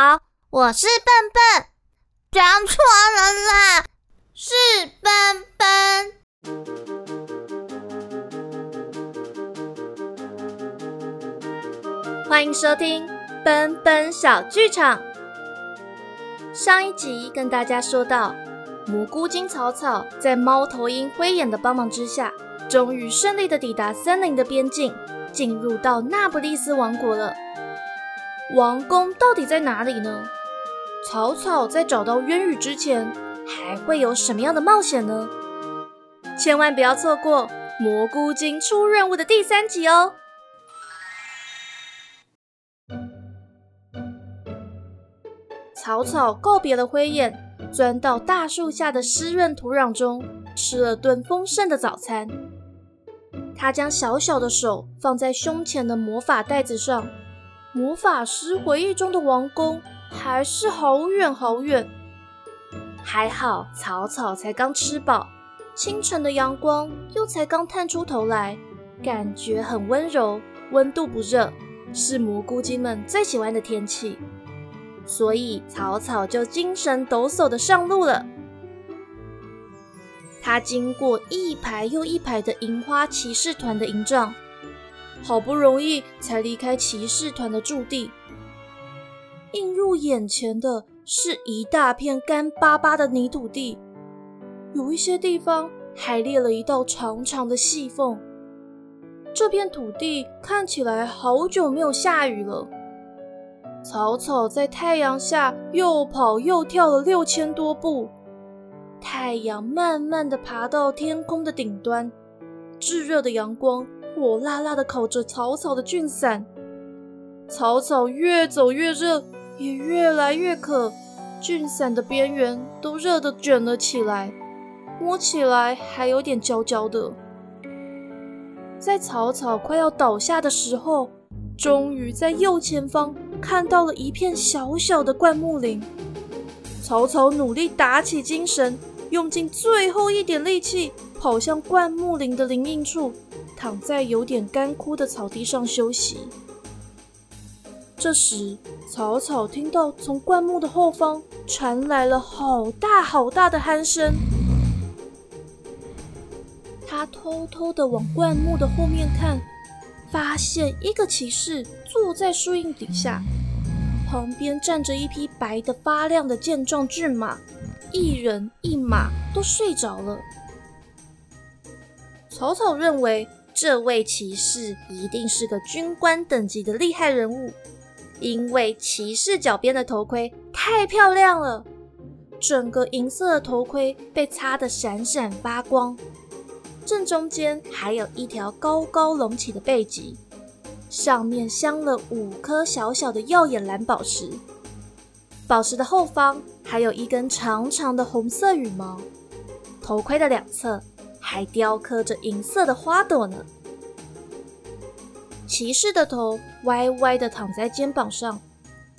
好，我是笨笨，讲错了啦，是笨笨。欢迎收听奔奔小剧场。上一集跟大家说到，蘑菇精草草在猫头鹰灰眼的帮忙之下，终于顺利的抵达森林的边境，进入到那不勒斯王国了。王宫到底在哪里呢？草草在找到渊羽之前，还会有什么样的冒险呢？千万不要错过蘑菇精出任务的第三集哦！草草告别了灰眼，钻到大树下的湿润土壤中，吃了顿丰盛的早餐。他将小小的手放在胸前的魔法袋子上。魔法师回忆中的王宫还是好远好远。还好草草才刚吃饱，清晨的阳光又才刚探出头来，感觉很温柔，温度不热，是蘑菇精们最喜欢的天气。所以草草就精神抖擞的上路了。他经过一排又一排的银花骑士团的营帐。好不容易才离开骑士团的驻地，映入眼前的是一大片干巴巴的泥土地，有一些地方还裂了一道长长的细缝。这片土地看起来好久没有下雨了。草草在太阳下又跑又跳了六千多步，太阳慢慢的爬到天空的顶端，炙热的阳光。火辣辣的烤着草草的菌伞，草草越走越热，也越来越渴，菌伞的边缘都热得卷了起来，摸起来还有点焦焦的。在草草快要倒下的时候，终于在右前方看到了一片小小的灌木林。草草努力打起精神，用尽最后一点力气，跑向灌木林的林荫处。躺在有点干枯的草地上休息。这时，草草听到从灌木的后方传来了好大好大的鼾声。他偷偷的往灌木的后面看，发现一个骑士坐在树荫底下，旁边站着一匹白的发亮的健壮骏马，一人一马都睡着了。草草认为。这位骑士一定是个军官等级的厉害人物，因为骑士脚边的头盔太漂亮了，整个银色的头盔被擦得闪闪发光，正中间还有一条高高隆起的背脊，上面镶了五颗小小的耀眼蓝宝石，宝石的后方还有一根长长的红色羽毛，头盔的两侧。还雕刻着银色的花朵呢。骑士的头歪歪的躺在肩膀上，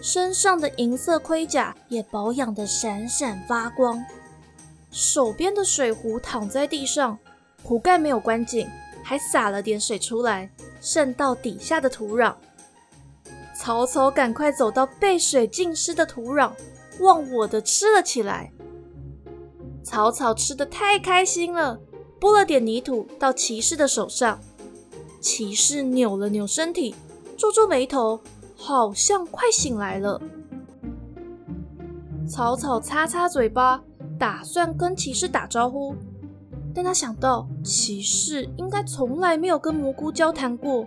身上的银色盔甲也保养的闪闪发光。手边的水壶躺在地上，壶盖没有关紧，还洒了点水出来，渗到底下的土壤。草草赶快走到被水浸湿的土壤，忘我的吃了起来。草草吃的太开心了。拨了点泥土到骑士的手上，骑士扭了扭身体，皱皱眉头，好像快醒来了。草草擦擦嘴巴，打算跟骑士打招呼，但他想到骑士应该从来没有跟蘑菇交谈过，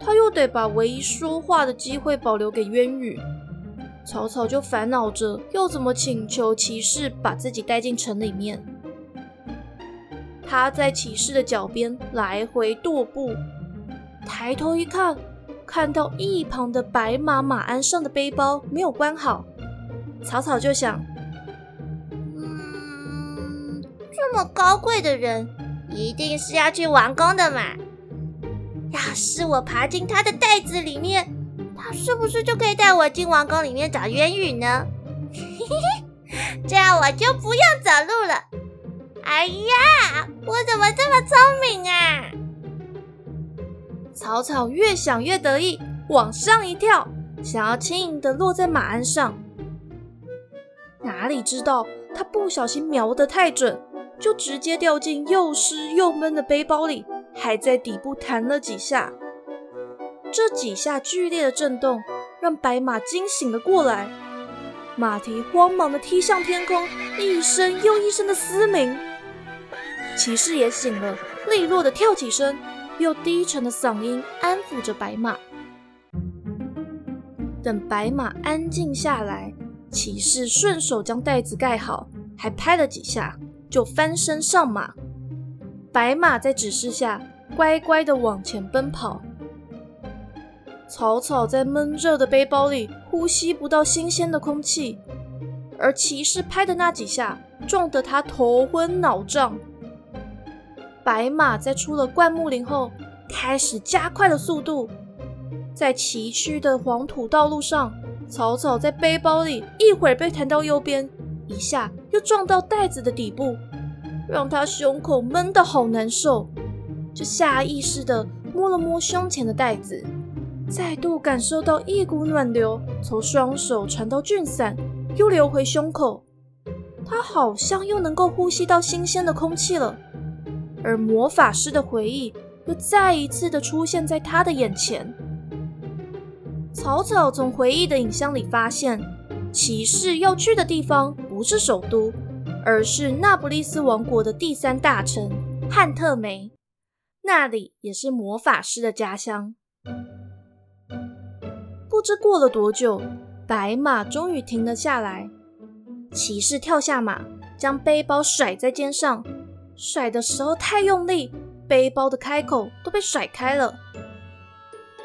他又得把唯一说话的机会保留给渊羽，草草就烦恼着又怎么请求骑士把自己带进城里面。他在骑士的脚边来回踱步，抬头一看，看到一旁的白马马鞍上的背包没有关好，草草就想：嗯，这么高贵的人，一定是要去王宫的嘛。要是我爬进他的袋子里面，他是不是就可以带我进王宫里面找渊羽呢？这样我就不用走路了。哎呀，我怎么这么聪明啊！草草越想越得意，往上一跳，想要轻盈的落在马鞍上。哪里知道他不小心瞄得太准，就直接掉进又湿又闷的背包里，还在底部弹了几下。这几下剧烈的震动让白马惊醒了过来，马蹄慌忙的踢向天空，一声又一声的嘶鸣。骑士也醒了，利落的跳起身，用低沉的嗓音安抚着白马。等白马安静下来，骑士顺手将袋子盖好，还拍了几下，就翻身上马。白马在指示下乖乖的往前奔跑。草草在闷热的背包里呼吸不到新鲜的空气，而骑士拍的那几下撞得他头昏脑胀。白马在出了灌木林后，开始加快了速度。在崎岖的黄土道路上，草草在背包里一会儿被弹到右边，一下又撞到袋子的底部，让他胸口闷得好难受。就下意识地摸了摸胸前的袋子，再度感受到一股暖流从双手传到菌伞，又流回胸口。他好像又能够呼吸到新鲜的空气了。而魔法师的回忆又再一次的出现在他的眼前。草草从回忆的影像里发现，骑士要去的地方不是首都，而是那不勒斯王国的第三大城汉特梅，那里也是魔法师的家乡。不知过了多久，白马终于停了下来。骑士跳下马，将背包甩在肩上。甩的时候太用力，背包的开口都被甩开了。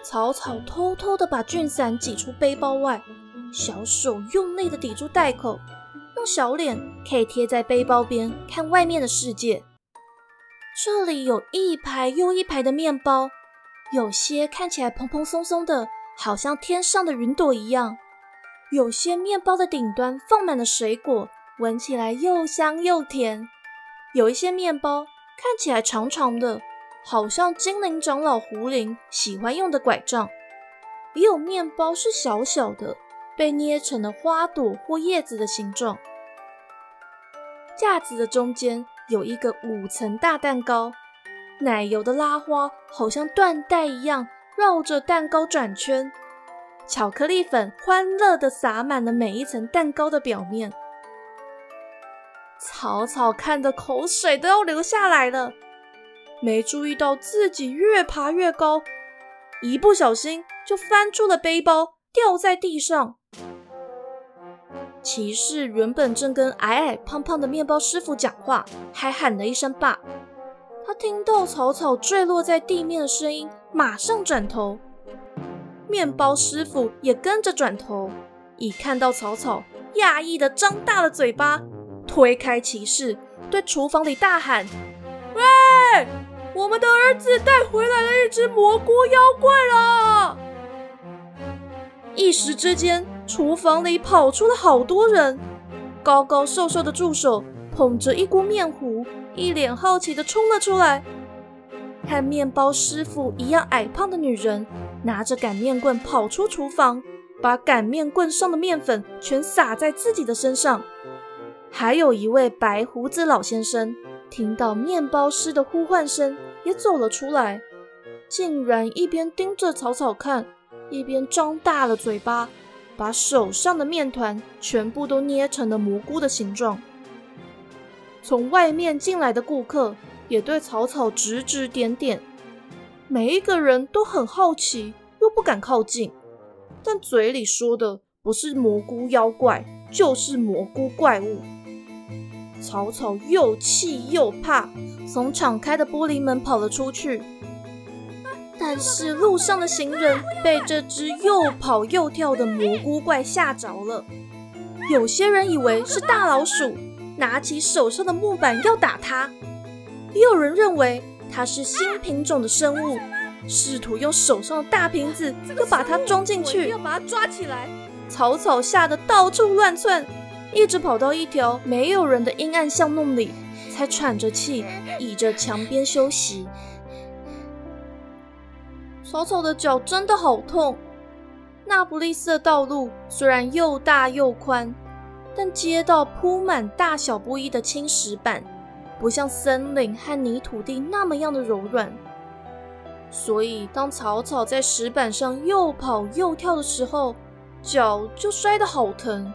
草草偷偷的把俊伞挤出背包外，小手用力的抵住袋口，用小脸可以贴在背包边看外面的世界。这里有一排又一排的面包，有些看起来蓬蓬松松的，好像天上的云朵一样；有些面包的顶端放满了水果，闻起来又香又甜。有一些面包看起来长长的，好像精灵长老胡林喜欢用的拐杖；也有面包是小小的，被捏成了花朵或叶子的形状。架子的中间有一个五层大蛋糕，奶油的拉花好像缎带一样绕着蛋糕转圈，巧克力粉欢乐地洒满了每一层蛋糕的表面。草草看的口水都要流下来了，没注意到自己越爬越高，一不小心就翻出了背包，掉在地上。骑士原本正跟矮矮胖胖的面包师傅讲话，还喊了一声“爸”。他听到草草坠落在地面的声音，马上转头。面包师傅也跟着转头，一看到草草，讶异的张大了嘴巴。推开骑士，对厨房里大喊：“喂，我们的儿子带回来了一只蘑菇妖怪了！”一时之间，厨房里跑出了好多人。高高瘦瘦的助手捧着一锅面糊，一脸好奇的冲了出来。和面包师傅一样矮胖的女人拿着擀面棍跑出厨房，把擀面棍上的面粉全撒在自己的身上。还有一位白胡子老先生，听到面包师的呼唤声，也走了出来，竟然一边盯着草草看，一边张大了嘴巴，把手上的面团全部都捏成了蘑菇的形状。从外面进来的顾客也对草草指指点点，每一个人都很好奇，又不敢靠近，但嘴里说的不是蘑菇妖怪，就是蘑菇怪物。草草又气又怕，从敞开的玻璃门跑了出去。但是路上的行人被这只又跑又跳的蘑菇怪吓着了。有些人以为是大老鼠，拿起手上的木板要打它；也有人认为它是新品种的生物，试图用手上的大瓶子要把它装进去，要把它抓起来。草草吓得到处乱窜。一直跑到一条没有人的阴暗巷弄里，才喘着气倚着墙边休息。草草的脚真的好痛，那不勒斯的道路虽然又大又宽，但街道铺满大小不一的青石板，不像森林和泥土地那么样的柔软。所以，当草草在石板上又跑又跳的时候，脚就摔得好疼。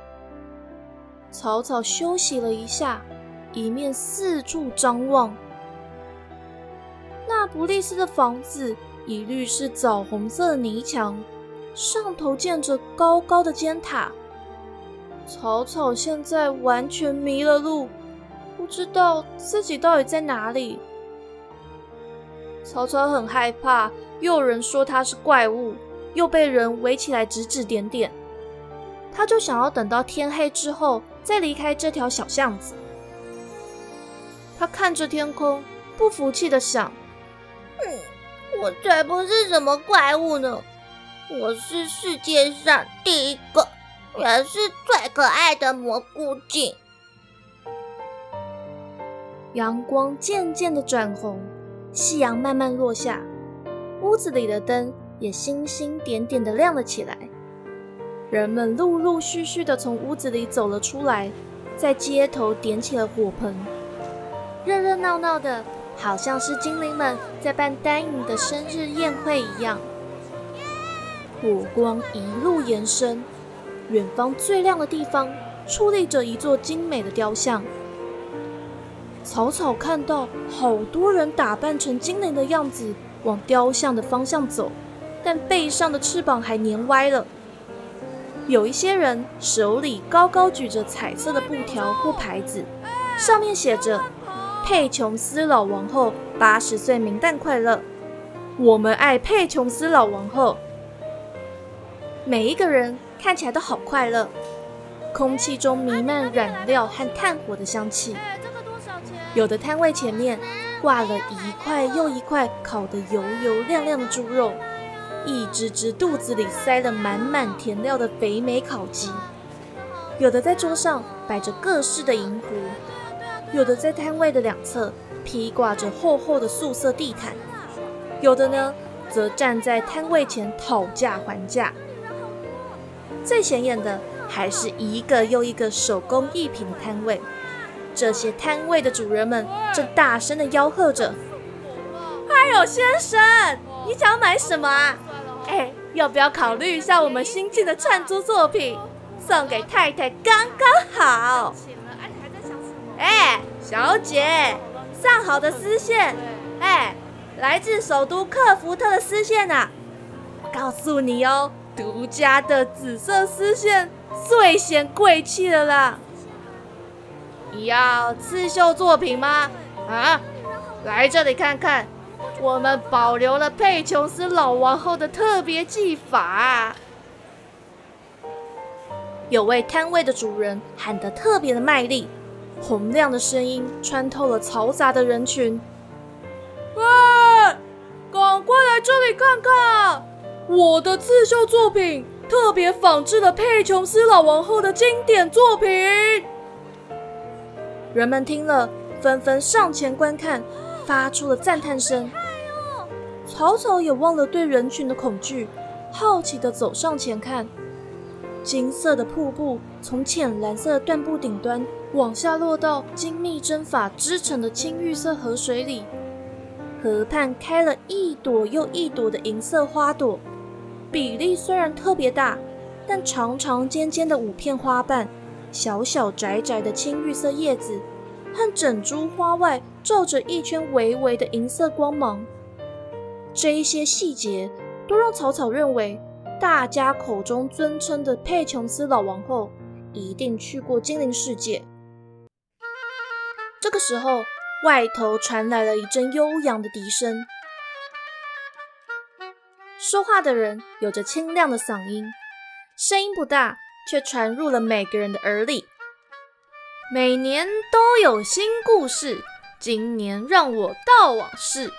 草草休息了一下，一面四处张望。那不利斯的房子一律是枣红色的泥墙。上头建着高高的尖塔，草草现在完全迷了路，不知道自己到底在哪里。草草很害怕，又有人说他是怪物，又被人围起来指指点点。他就想要等到天黑之后再离开这条小巷子。他看着天空，不服气的想：“嗯，我才不是什么怪物呢！”我是世界上第一个，也是最可爱的蘑菇精。阳光渐渐的转红，夕阳慢慢落下，屋子里的灯也星星点点的亮了起来。人们陆陆续续的从屋子里走了出来，在街头点起了火盆，热热闹闹的，好像是精灵们在办丹影的生日宴会一样。火光一路延伸，远方最亮的地方矗立着一座精美的雕像。草草看到好多人打扮成精灵的样子，往雕像的方向走，但背上的翅膀还粘歪了。有一些人手里高高举着彩色的布条或牌子，上面写着“佩琼斯老王后八十岁冥诞快乐”，我们爱佩琼斯老王后。每一个人看起来都好快乐，空气中弥漫染料和炭火的香气。有的摊位前面挂了一块又一块烤得油油亮亮的猪肉，一只只肚子里塞了满满甜料的肥美烤鸡。有的在桌上摆着各式的银壶，有的在摊位的两侧披挂着厚厚的素色地毯，有的呢则站在摊位前讨价还价。最显眼的还是一个又一个手工艺品的摊位，这些摊位的主人们正大声的吆喝着：“嗨哟，先生，你想买什么啊？哎，要不要考虑一下我们新进的串珠作品，送给太太刚刚好。”哎，小姐，上好的丝线，哎，来自首都克福特的丝线啊，告诉你哦。独家的紫色丝线最显贵气的啦！你要刺绣作品吗？啊，来这里看看，我们保留了佩琼斯老王后的特别技法。有位摊位的主人喊得特别的卖力，洪亮的声音穿透了嘈杂的人群。喂，赶快来这里看看！我的刺绣作品特别仿制了佩琼斯老王后的经典作品。人们听了，纷纷上前观看，发出了赞叹声。草草也忘了对人群的恐惧，好奇地走上前看。金色的瀑布从浅蓝色的缎布顶端往下落到精密针法织成的青玉色河水里，河畔开了一朵又一朵的银色花朵。比例虽然特别大，但长长尖尖的五片花瓣，小小窄窄的青绿色叶子，和整株花外罩着一圈微微的银色光芒，这一些细节都让草草认为，大家口中尊称的佩琼斯老王后一定去过精灵世界。这个时候，外头传来了一阵悠扬的笛声。说话的人有着清亮的嗓音，声音不大，却传入了每个人的耳里。每年都有新故事，今年让我道往事。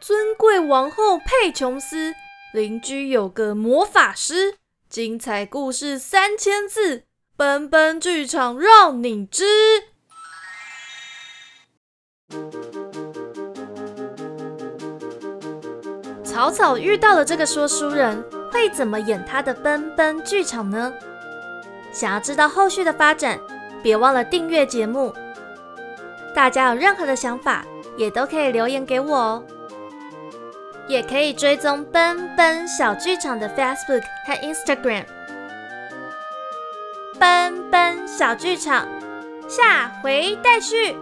尊贵王后佩琼斯，邻居有个魔法师，精彩故事三千字，奔奔剧场让你知。草草遇到了这个说书人，会怎么演他的奔奔剧场呢？想要知道后续的发展，别忘了订阅节目。大家有任何的想法，也都可以留言给我哦。也可以追踪奔奔小剧场的 Facebook 和 Instagram。奔奔小剧场，下回待续。